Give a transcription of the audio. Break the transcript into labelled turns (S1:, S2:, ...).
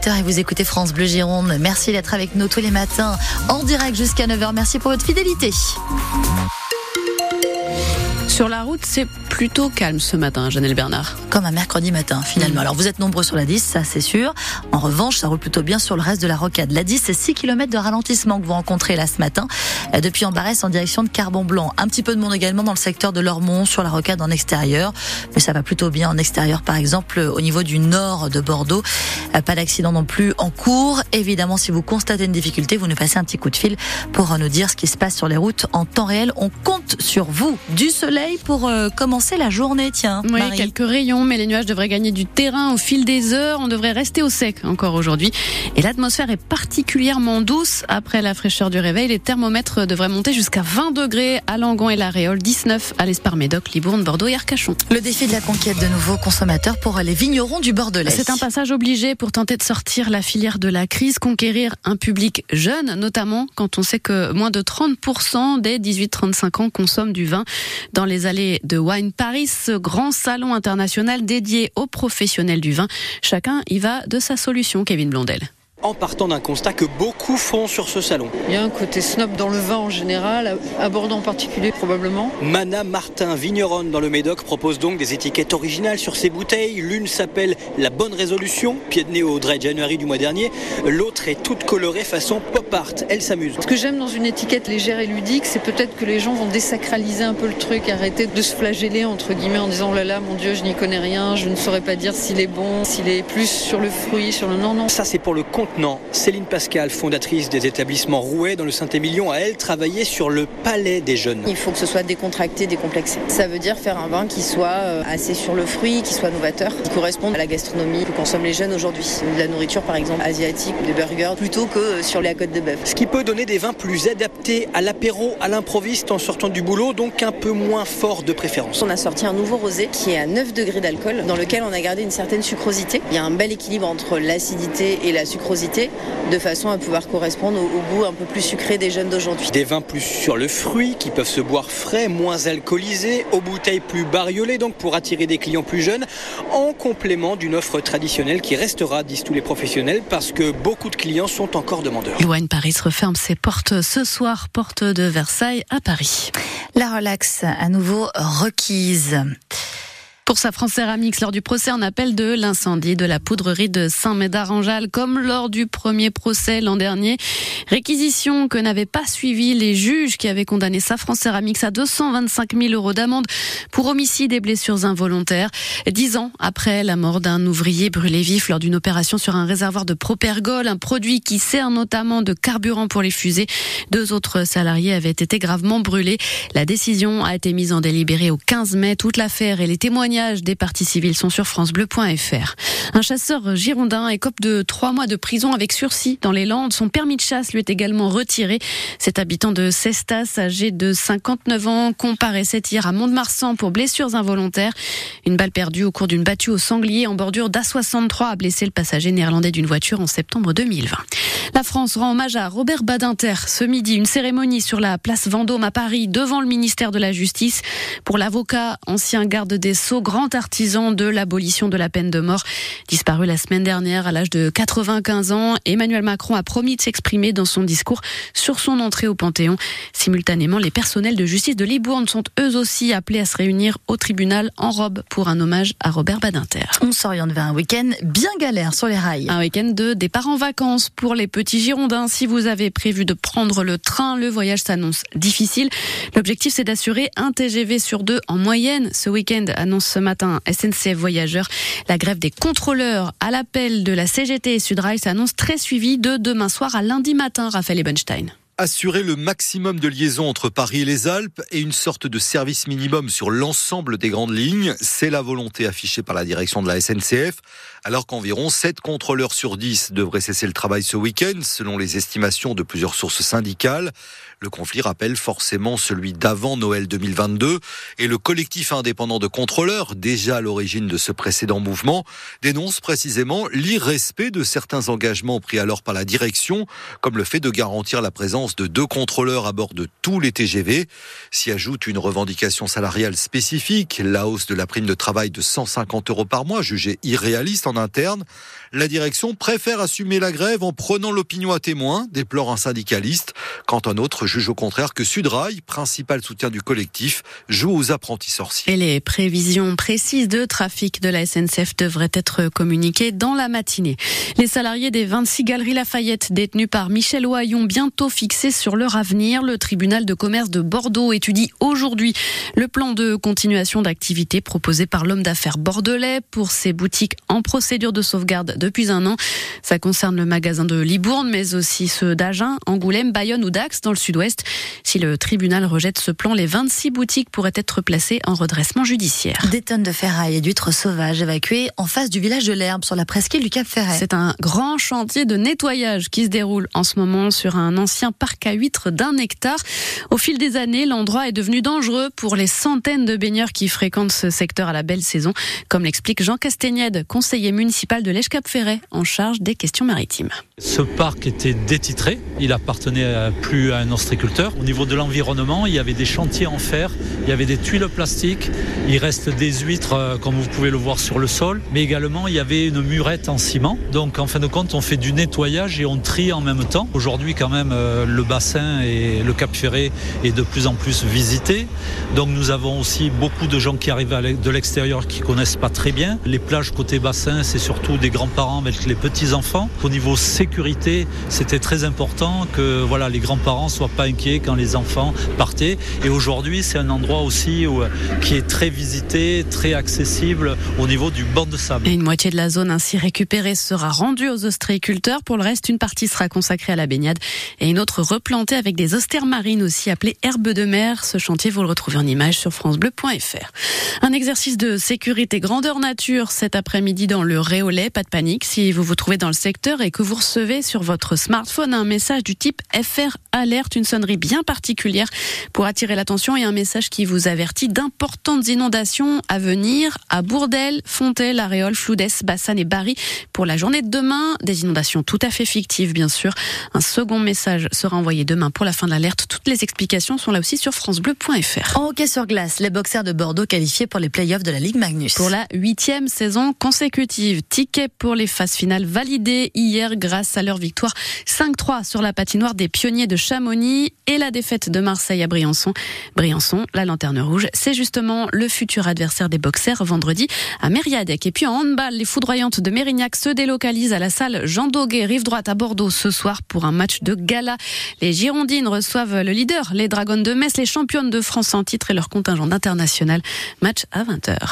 S1: 17h et vous écoutez France Bleu Gironde. Merci d'être avec nous tous les matins en direct jusqu'à 9h. Merci pour votre fidélité.
S2: Sur la route, c'est plutôt calme ce matin, Janelle Bernard.
S1: Comme un mercredi matin, finalement. Mmh. Alors, vous êtes nombreux sur la 10, ça c'est sûr. En revanche, ça roule plutôt bien sur le reste de la rocade. La 10, c'est 6 km de ralentissement que vous rencontrez là ce matin, euh, depuis Ambarès en direction de Carbon Blanc. Un petit peu de monde également dans le secteur de Lormont, sur la rocade en extérieur. Mais ça va plutôt bien en extérieur, par exemple, au niveau du nord de Bordeaux. Euh, pas d'accident non plus en cours. Évidemment, si vous constatez une difficulté, vous nous passez un petit coup de fil pour nous dire ce qui se passe sur les routes en temps réel. On compte sur vous. Du soleil pour euh, commencer la journée, tiens.
S2: Oui, quelques rayons, mais les nuages devraient gagner du terrain au fil des heures. On devrait rester au sec encore aujourd'hui. Et l'atmosphère est particulièrement douce après la fraîcheur du réveil. Les thermomètres devraient monter jusqu'à 20 degrés à Langon et la Réole, 19 à l'Espar-Médoc, Libourne, Bordeaux et Arcachon.
S1: Le défi de la conquête de nouveaux consommateurs pour les vignerons du Bordelais.
S2: C'est un passage obligé pour tenter de sortir la filière de la crise, conquérir un public jeune, notamment quand on sait que moins de 30% des 18-35 ans consomment du vin dans les allées de Wine Paris, ce grand salon international dédié aux professionnels du vin. Chacun y va de sa solution, Kevin Blondel
S3: en partant d'un constat que beaucoup font sur ce salon.
S4: Il y a un côté snob dans le vin en général, à Bordeaux en particulier probablement.
S3: Mana Martin, vigneronne dans le Médoc, propose donc des étiquettes originales sur ses bouteilles. L'une s'appelle La Bonne Résolution, pied de nez au Dry January du mois dernier. L'autre est toute colorée façon pop art. Elle s'amuse.
S4: Ce que j'aime dans une étiquette légère et ludique, c'est peut-être que les gens vont désacraliser un peu le truc, arrêter de se flageller entre guillemets en disant oh là là, mon Dieu, je n'y connais rien, je ne saurais pas dire s'il est bon, s'il est plus sur le fruit, sur le non non.
S3: Ça c'est pour le compte non, Céline Pascal, fondatrice des établissements Rouet dans le Saint-Émilion, a elle travaillé sur le palais des jeunes.
S5: Il faut que ce soit décontracté, décomplexé. Ça veut dire faire un vin qui soit euh, assez sur le fruit, qui soit novateur, qui corresponde à la gastronomie que consomment les jeunes aujourd'hui. De la nourriture par exemple asiatique, des burgers, plutôt que sur la côte de bœuf.
S3: Ce qui peut donner des vins plus adaptés à l'apéro, à l'improviste en sortant du boulot, donc un peu moins fort de préférence.
S5: On a sorti un nouveau rosé qui est à 9 degrés d'alcool, dans lequel on a gardé une certaine sucrosité. Il y a un bel équilibre entre l'acidité et la sucrosité de façon à pouvoir correspondre au, goût un peu plus sucré des jeunes d'aujourd'hui.
S3: Des vins plus sur le fruit qui peuvent se boire frais, moins alcoolisés, aux bouteilles plus bariolées donc pour attirer des clients plus jeunes, en complément d'une offre traditionnelle qui restera, disent tous les professionnels, parce que beaucoup de clients sont encore demandeurs.
S2: Wine Paris referme ses portes ce soir, porte de Versailles à Paris.
S1: La relax à nouveau requise.
S2: Pour sa France lors du procès en appel de l'incendie de la poudrerie de Saint-Médard-en-Jalles, comme lors du premier procès l'an dernier. Réquisition que n'avaient pas suivi les juges qui avaient condamné Safran Céramics à 225 000 euros d'amende pour homicide et blessures involontaires. Dix ans après la mort d'un ouvrier brûlé vif lors d'une opération sur un réservoir de propergol, un produit qui sert notamment de carburant pour les fusées. Deux autres salariés avaient été gravement brûlés. La décision a été mise en délibéré au 15 mai. Toute l'affaire et les témoignages des parties civiles sont sur francebleu.fr. Un chasseur girondin écope de trois mois de prison avec sursis dans les Landes. Son permis de chasse lui est également retiré. Cet habitant de Cestas, âgé de 59 ans, comparaissait hier à Mont-de-Marsan pour blessures involontaires. Une balle perdue au cours d'une battue au sanglier en bordure d'A63 a blessé le passager néerlandais d'une voiture en septembre 2020. La France rend hommage à Robert Badinter ce midi. Une cérémonie sur la place Vendôme à Paris devant le ministère de la Justice pour l'avocat, ancien garde des Sceaux, grand artisan de l'abolition de la peine de mort. Disparu la semaine dernière à l'âge de 95 ans, Emmanuel Macron a promis de s'exprimer dans son discours sur son entrée au Panthéon. Simultanément, les personnels de justice de Libourne sont eux aussi appelés à se réunir au tribunal en robe pour un hommage à Robert Badinter.
S1: On s'oriente vers un week-end bien galère sur les rails.
S2: Un week-end de départ en vacances pour les petits Girondins. Si vous avez prévu de prendre le train, le voyage s'annonce difficile. L'objectif, c'est d'assurer un TGV sur deux en moyenne. Ce week-end annonce ce matin SNCF Voyageurs. La grève des contrôleurs à l'appel de la CGT et Sudrail s'annonce très suivie de demain soir à lundi matin, Raphaël Ebenstein
S6: assurer le maximum de liaisons entre Paris et les Alpes et une sorte de service minimum sur l'ensemble des grandes lignes. C'est la volonté affichée par la direction de la SNCF, alors qu'environ 7 contrôleurs sur 10 devraient cesser le travail ce week-end, selon les estimations de plusieurs sources syndicales. Le conflit rappelle forcément celui d'avant Noël 2022 et le collectif indépendant de contrôleurs, déjà à l'origine de ce précédent mouvement, dénonce précisément l'irrespect de certains engagements pris alors par la direction, comme le fait de garantir la présence de deux contrôleurs à bord de tous les TGV. S'y ajoute une revendication salariale spécifique, la hausse de la prime de travail de 150 euros par mois, jugée irréaliste en interne. La direction préfère assumer la grève en prenant l'opinion à témoin, déplore un syndicaliste. Quand un autre juge au contraire que Sudrail, principal soutien du collectif, joue aux apprentis sorciers.
S2: Et les prévisions précises de trafic de la SNCF devraient être communiquées dans la matinée. Les salariés des 26 galeries Lafayette détenus par Michel Oyon bientôt fixés sur leur avenir. Le tribunal de commerce de Bordeaux étudie aujourd'hui le plan de continuation d'activité proposé par l'homme d'affaires bordelais pour ses boutiques en procédure de sauvegarde depuis un an. Ça concerne le magasin de Libourne, mais aussi ceux d'Agen, Angoulême, Bayonne ou Dax dans le sud-ouest. Si le tribunal rejette ce plan, les 26 boutiques pourraient être placées en redressement judiciaire.
S1: Des tonnes de ferraille et d'huîtres sauvages évacuées en face du village de l'Herbe sur la presqu'île du Cap Ferret.
S2: C'est un grand chantier de nettoyage qui se déroule en ce moment sur un ancien parc à huîtres d'un hectare. Au fil des années, l'endroit est devenu dangereux pour les centaines de baigneurs qui fréquentent ce secteur à la belle saison, comme l'explique Jean Castagnède, conseiller municipal de l'Èche-Cap Ferret en charge des questions maritimes.
S7: Ce parc était détitré, il appartenait plus à un ostréiculteur. Au niveau de l'environnement, il y avait des chantiers en fer, il y avait des tuiles plastiques, il reste des huîtres euh, comme vous pouvez le voir sur le sol, mais également il y avait une murette en ciment. Donc en fin de compte, on fait du nettoyage et on trie en même temps. Aujourd'hui quand même, euh, le bassin et le Cap Ferré est de plus en plus visité. Donc nous avons aussi beaucoup de gens qui arrivent de l'extérieur qui connaissent pas très bien. Les plages côté bassin, c'est surtout des grands parents avec les petits-enfants. Au niveau sécurité, c'était très important que voilà, les grands-parents soient pas inquiets quand les enfants partaient. Et aujourd'hui, c'est un endroit aussi où, qui est très visité, très accessible au niveau du banc de sable.
S2: Et une moitié de la zone ainsi récupérée sera rendue aux ostréiculteurs. Pour le reste, une partie sera consacrée à la baignade et une autre replantée avec des austères marines aussi appelées herbes de mer. Ce chantier, vous le retrouvez en image sur francebleu.fr. Un exercice de sécurité grandeur nature cet après-midi dans le Réolais. Pas de panique si vous vous trouvez dans le secteur et que vous recevez sur votre smartphone un message du type FR Alerte, une sonnerie bien particulière pour attirer l'attention et un message qui vous avertit d'importantes inondations à venir à Bourdelle, Fontaine, Aréole, Floudès, Bassan et Bari pour la journée de demain. Des inondations tout à fait fictives, bien sûr. Un second message sera envoyé demain pour la fin de l'alerte. Toutes les explications sont là aussi sur francebleu.fr.
S1: En hockey sur glace, les boxers de Bordeaux qualifiés pour les playoffs de la Ligue Magnus.
S2: Pour la huitième saison consécutive, ticket pour les phases finales validées hier grâce à leur victoire 5-3 sur la patinoire des pionniers de Chamonix et la défaite de Marseille à Briançon. Briançon, la lanterne rouge, c'est justement le futur adversaire des boxers vendredi à Mériadec. Et puis en handball, les foudroyantes de Mérignac se délocalisent à la salle Jean Doguet, rive droite à Bordeaux ce soir pour un match de gala. Les Girondines reçoivent le leader, les Dragons de Metz, les championnes de France en titre et leur contingent international. Match à 20h.